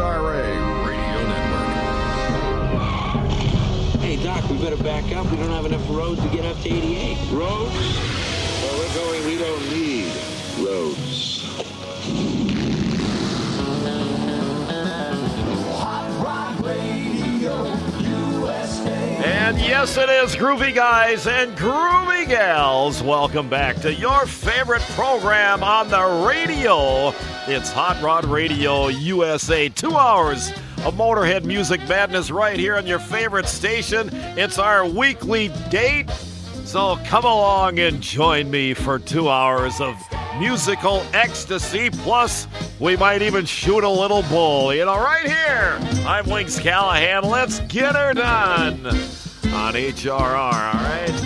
KSRA Radio Network. Hey, Doc, we better back up. We don't have enough roads to get up to 88. Roads? Where we're going, we don't need roads. And yes, it is groovy guys and groovy gals. Welcome back to your favorite program on the radio. It's Hot Rod Radio USA. Two hours of Motorhead music madness right here on your favorite station. It's our weekly date. So come along and join me for two hours of musical ecstasy. Plus, we might even shoot a little bull. You know, right here. I'm Wings Callahan. Let's get her done on HRR, all right?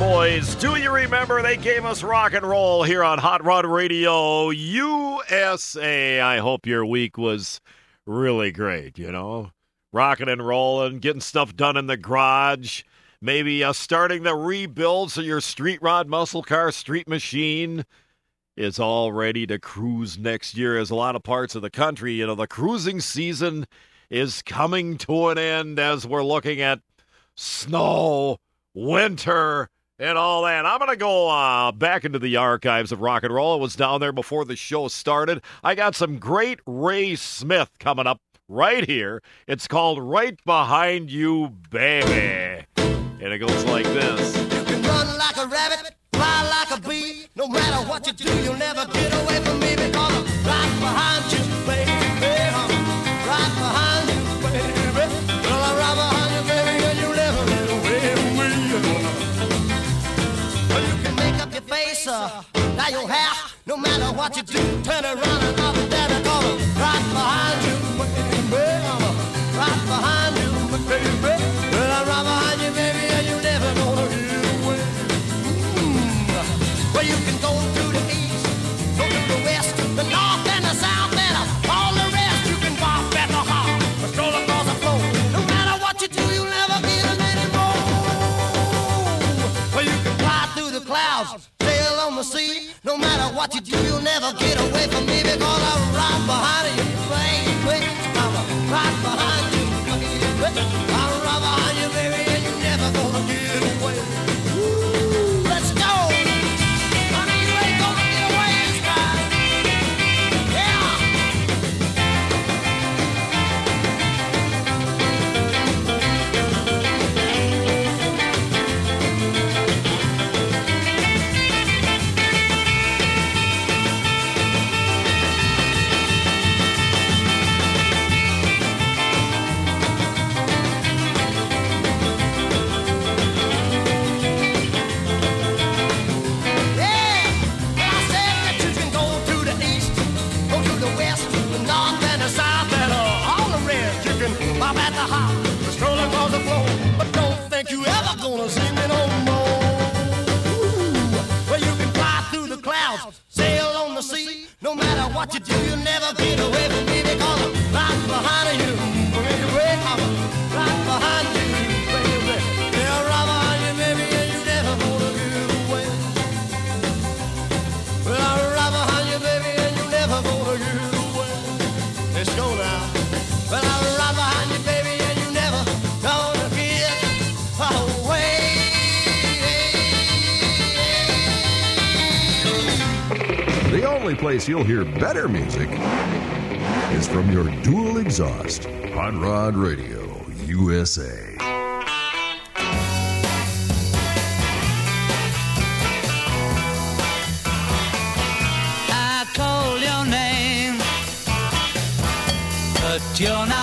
Boys. Do you remember they gave us rock and roll here on Hot Rod Radio USA? I hope your week was really great, you know? Rocking and rolling, getting stuff done in the garage, maybe uh, starting the rebuilds of your street rod muscle car, street machine is all ready to cruise next year as a lot of parts of the country, you know, the cruising season is coming to an end as we're looking at snow, winter, and all that. I'm going to go uh, back into the archives of rock and roll. I was down there before the show started. I got some great Ray Smith coming up right here. It's called Right Behind You, Baby. And it goes like this. You can run like a rabbit, fly like a bee. No matter what you do, you'll never get away from me because I'm right behind you, what you do, turn around and up and down because I'm right behind you, baby. Right behind place you'll hear better music is from your dual exhaust Hot Rod Radio USA. I call your name, but you're not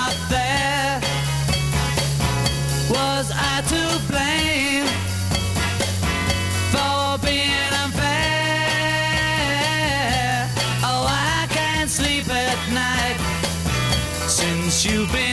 you've been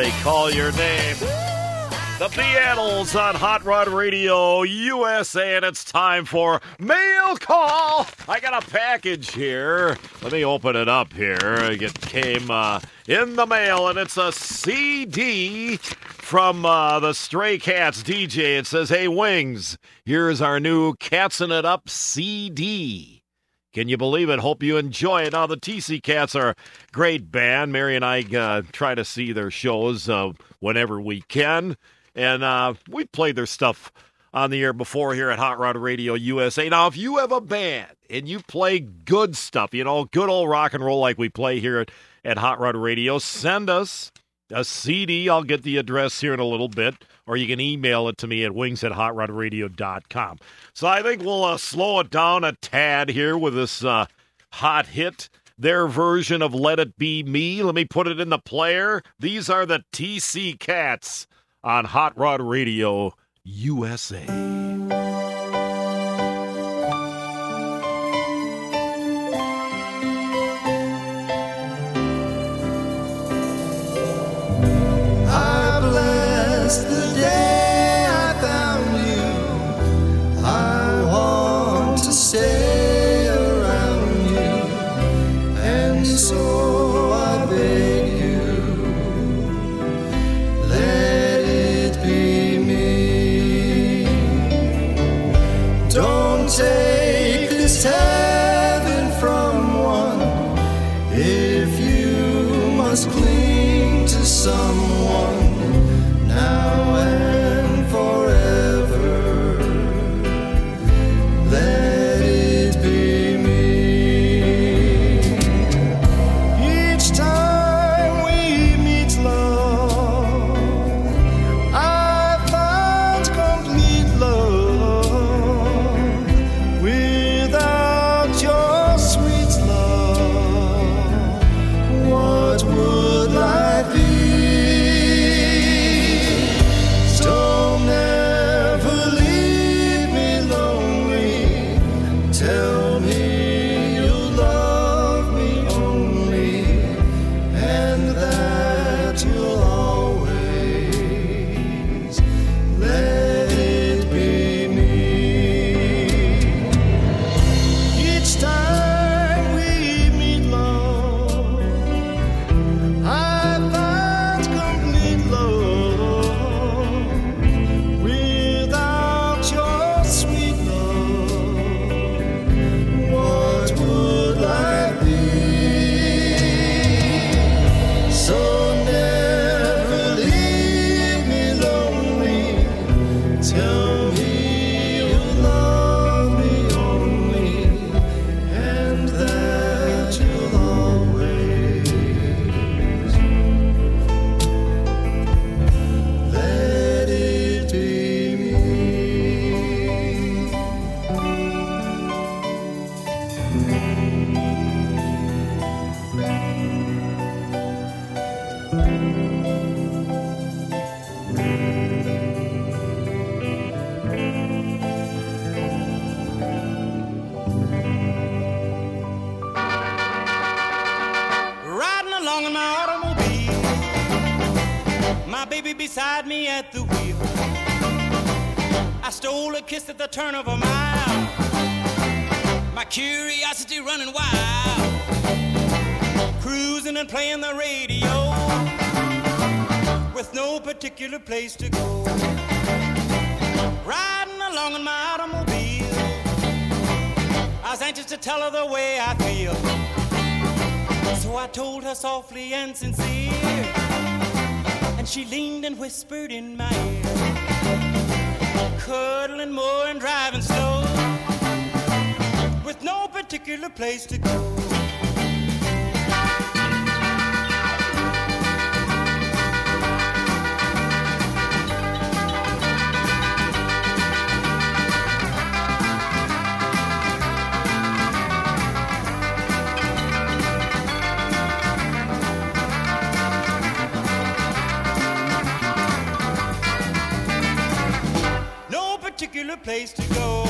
they call your name. The Beatles on Hot Rod Radio USA, and it's time for mail call. I got a package here. Let me open it up here. It came uh, in the mail, and it's a CD from uh, the Stray Cats DJ. It says, "Hey Wings, here's our new Catsin' It Up CD." Can you believe it? Hope you enjoy it. Now, the TC Cats are a great band. Mary and I uh, try to see their shows uh, whenever we can. And uh, we've played their stuff on the air before here at Hot Rod Radio USA. Now, if you have a band and you play good stuff, you know, good old rock and roll like we play here at, at Hot Rod Radio, send us a CD. I'll get the address here in a little bit, or you can email it to me at wings at hotrodradio.com. So I think we'll uh, slow it down a tad here with this uh, hot hit. Their version of Let It Be Me. Let me put it in the player. These are the TC Cats on Hot Rod Radio USA. Running wild. Cruising and playing the radio with no particular place to go. Riding along in my automobile. I was anxious to tell her the way I feel. So I told her softly and sincere. And she leaned and whispered in my ear. Cuddling more and driving slow. Particular place to go. no particular place to go.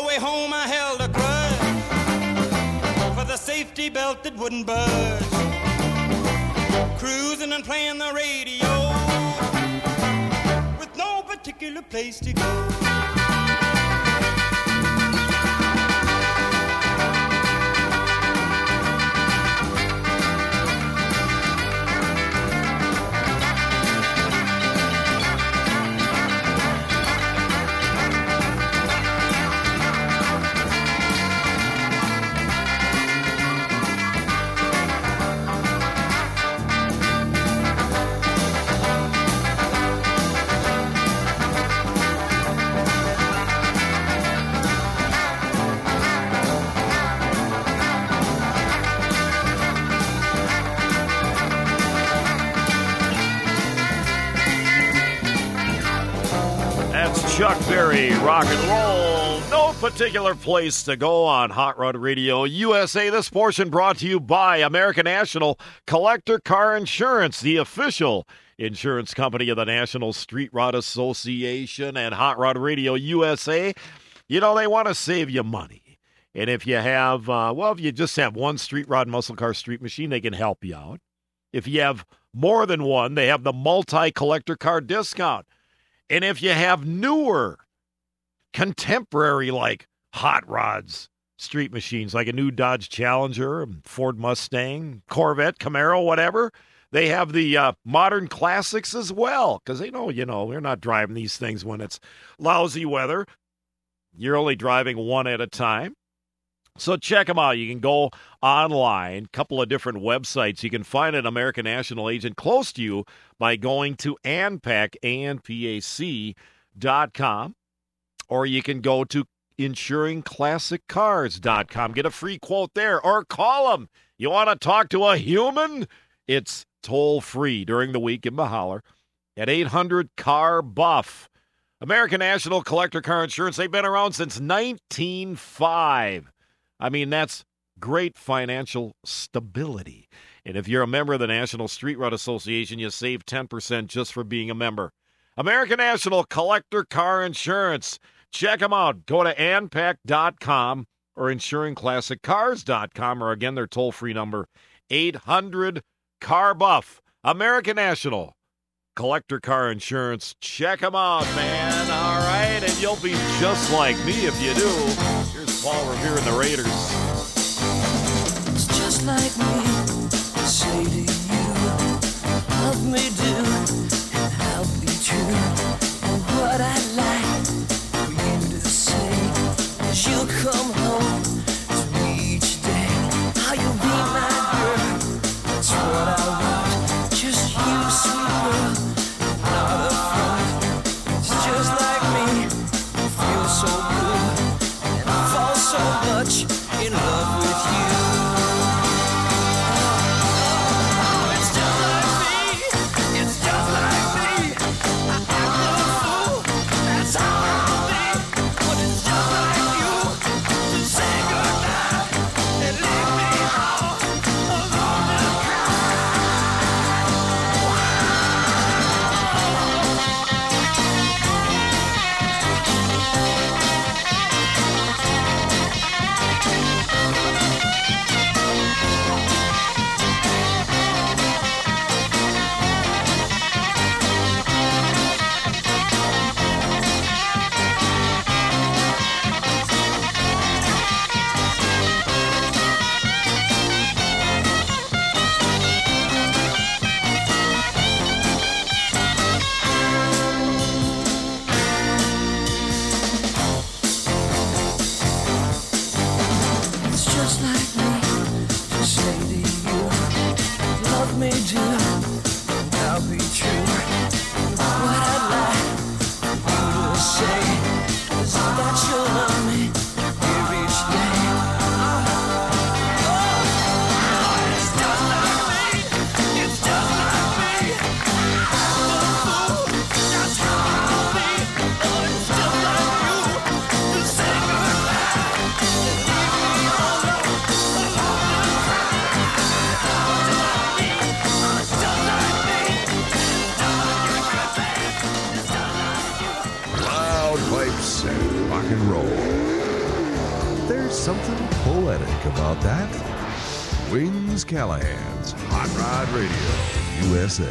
safety belt that wouldn't budge. Cruising and playing the radio with no particular place to go. Particular place to go on Hot Rod Radio USA. This portion brought to you by American National Collector Car Insurance, the official insurance company of the National Street Rod Association and Hot Rod Radio USA. You know, they want to save you money. And if you have, uh, well, if you just have one Street Rod Muscle Car Street Machine, they can help you out. If you have more than one, they have the multi collector car discount. And if you have newer, contemporary, like hot rods, street machines, like a new Dodge Challenger, Ford Mustang, Corvette, Camaro, whatever, they have the uh, modern classics as well. Because they know, you know, we're not driving these things when it's lousy weather. You're only driving one at a time. So check them out. You can go online, couple of different websites. You can find an American National agent close to you by going to ANPAC, A-N-P-A-C.com, or you can go to insuringclassiccars.com. Get a free quote there, or call them. You want to talk to a human? It's toll free during the week in Mahaller at 800 Car Buff. American National Collector Car Insurance, they've been around since 1905. I mean, that's great financial stability. And if you're a member of the National Street Rod Association, you save 10% just for being a member. American National Collector Car Insurance. Check them out. Go to anpac.com or insuringclassiccars.com, or again, their toll free number 800 Car Buff. American National Collector Car Insurance. Check them out, man. All right. And you'll be just like me if you do. Here's Paul Revere and the Raiders. It's just like me say Callahan's Hot Rod Radio USA.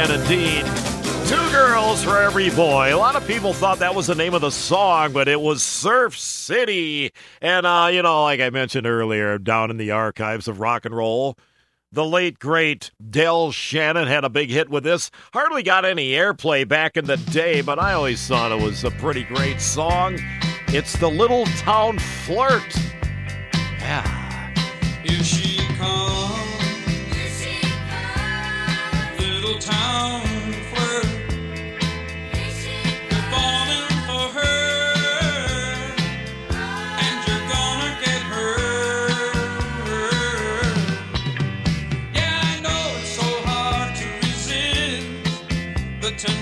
And Dean. Two girls for every boy. A lot of people thought that was the name of the song, but it was Surf City. And, uh, you know, like I mentioned earlier, down in the archives of rock and roll, the late, great Del Shannon had a big hit with this. Hardly got any airplay back in the day, but I always thought it was a pretty great song. It's the Little Town Flirt. Yeah. Is she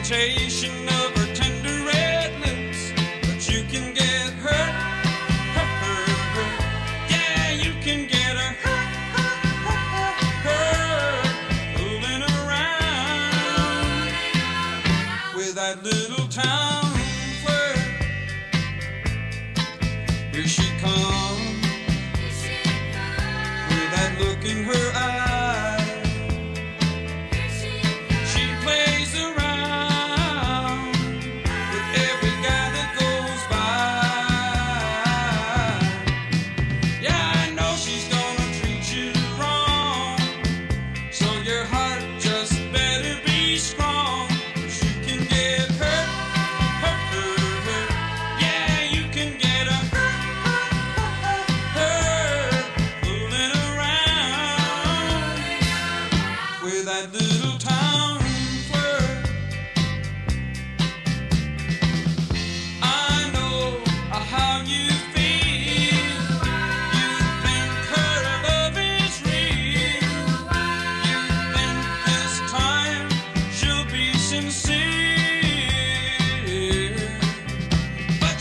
invitation.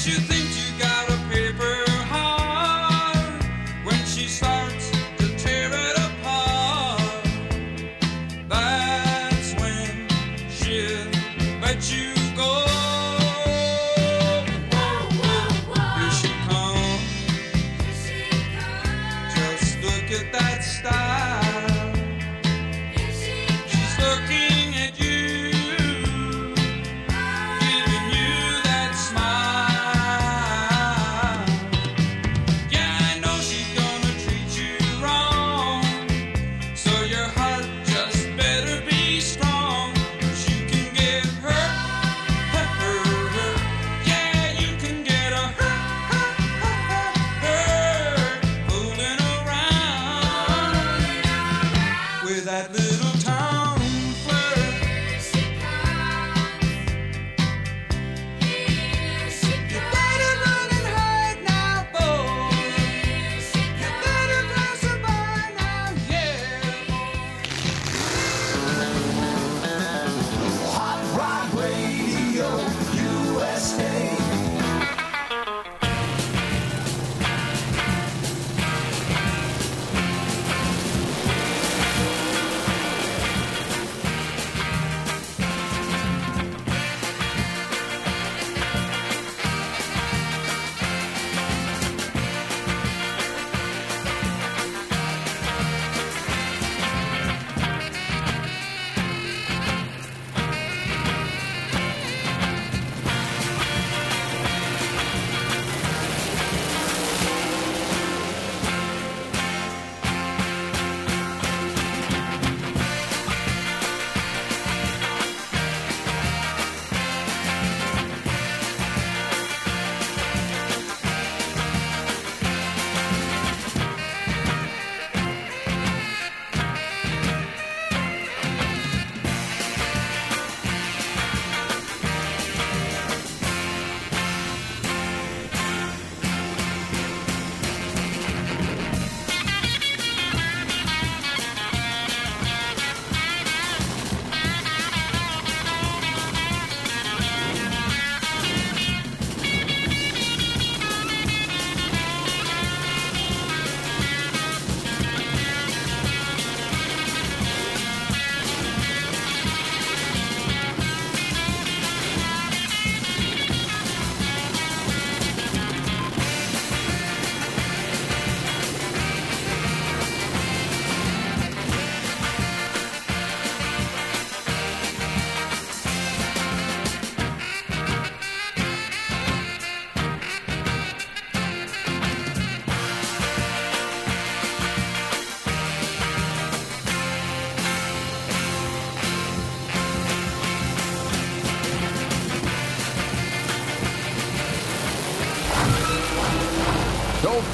you think?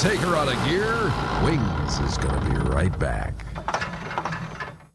Take her out of gear. Wings is going to be right back.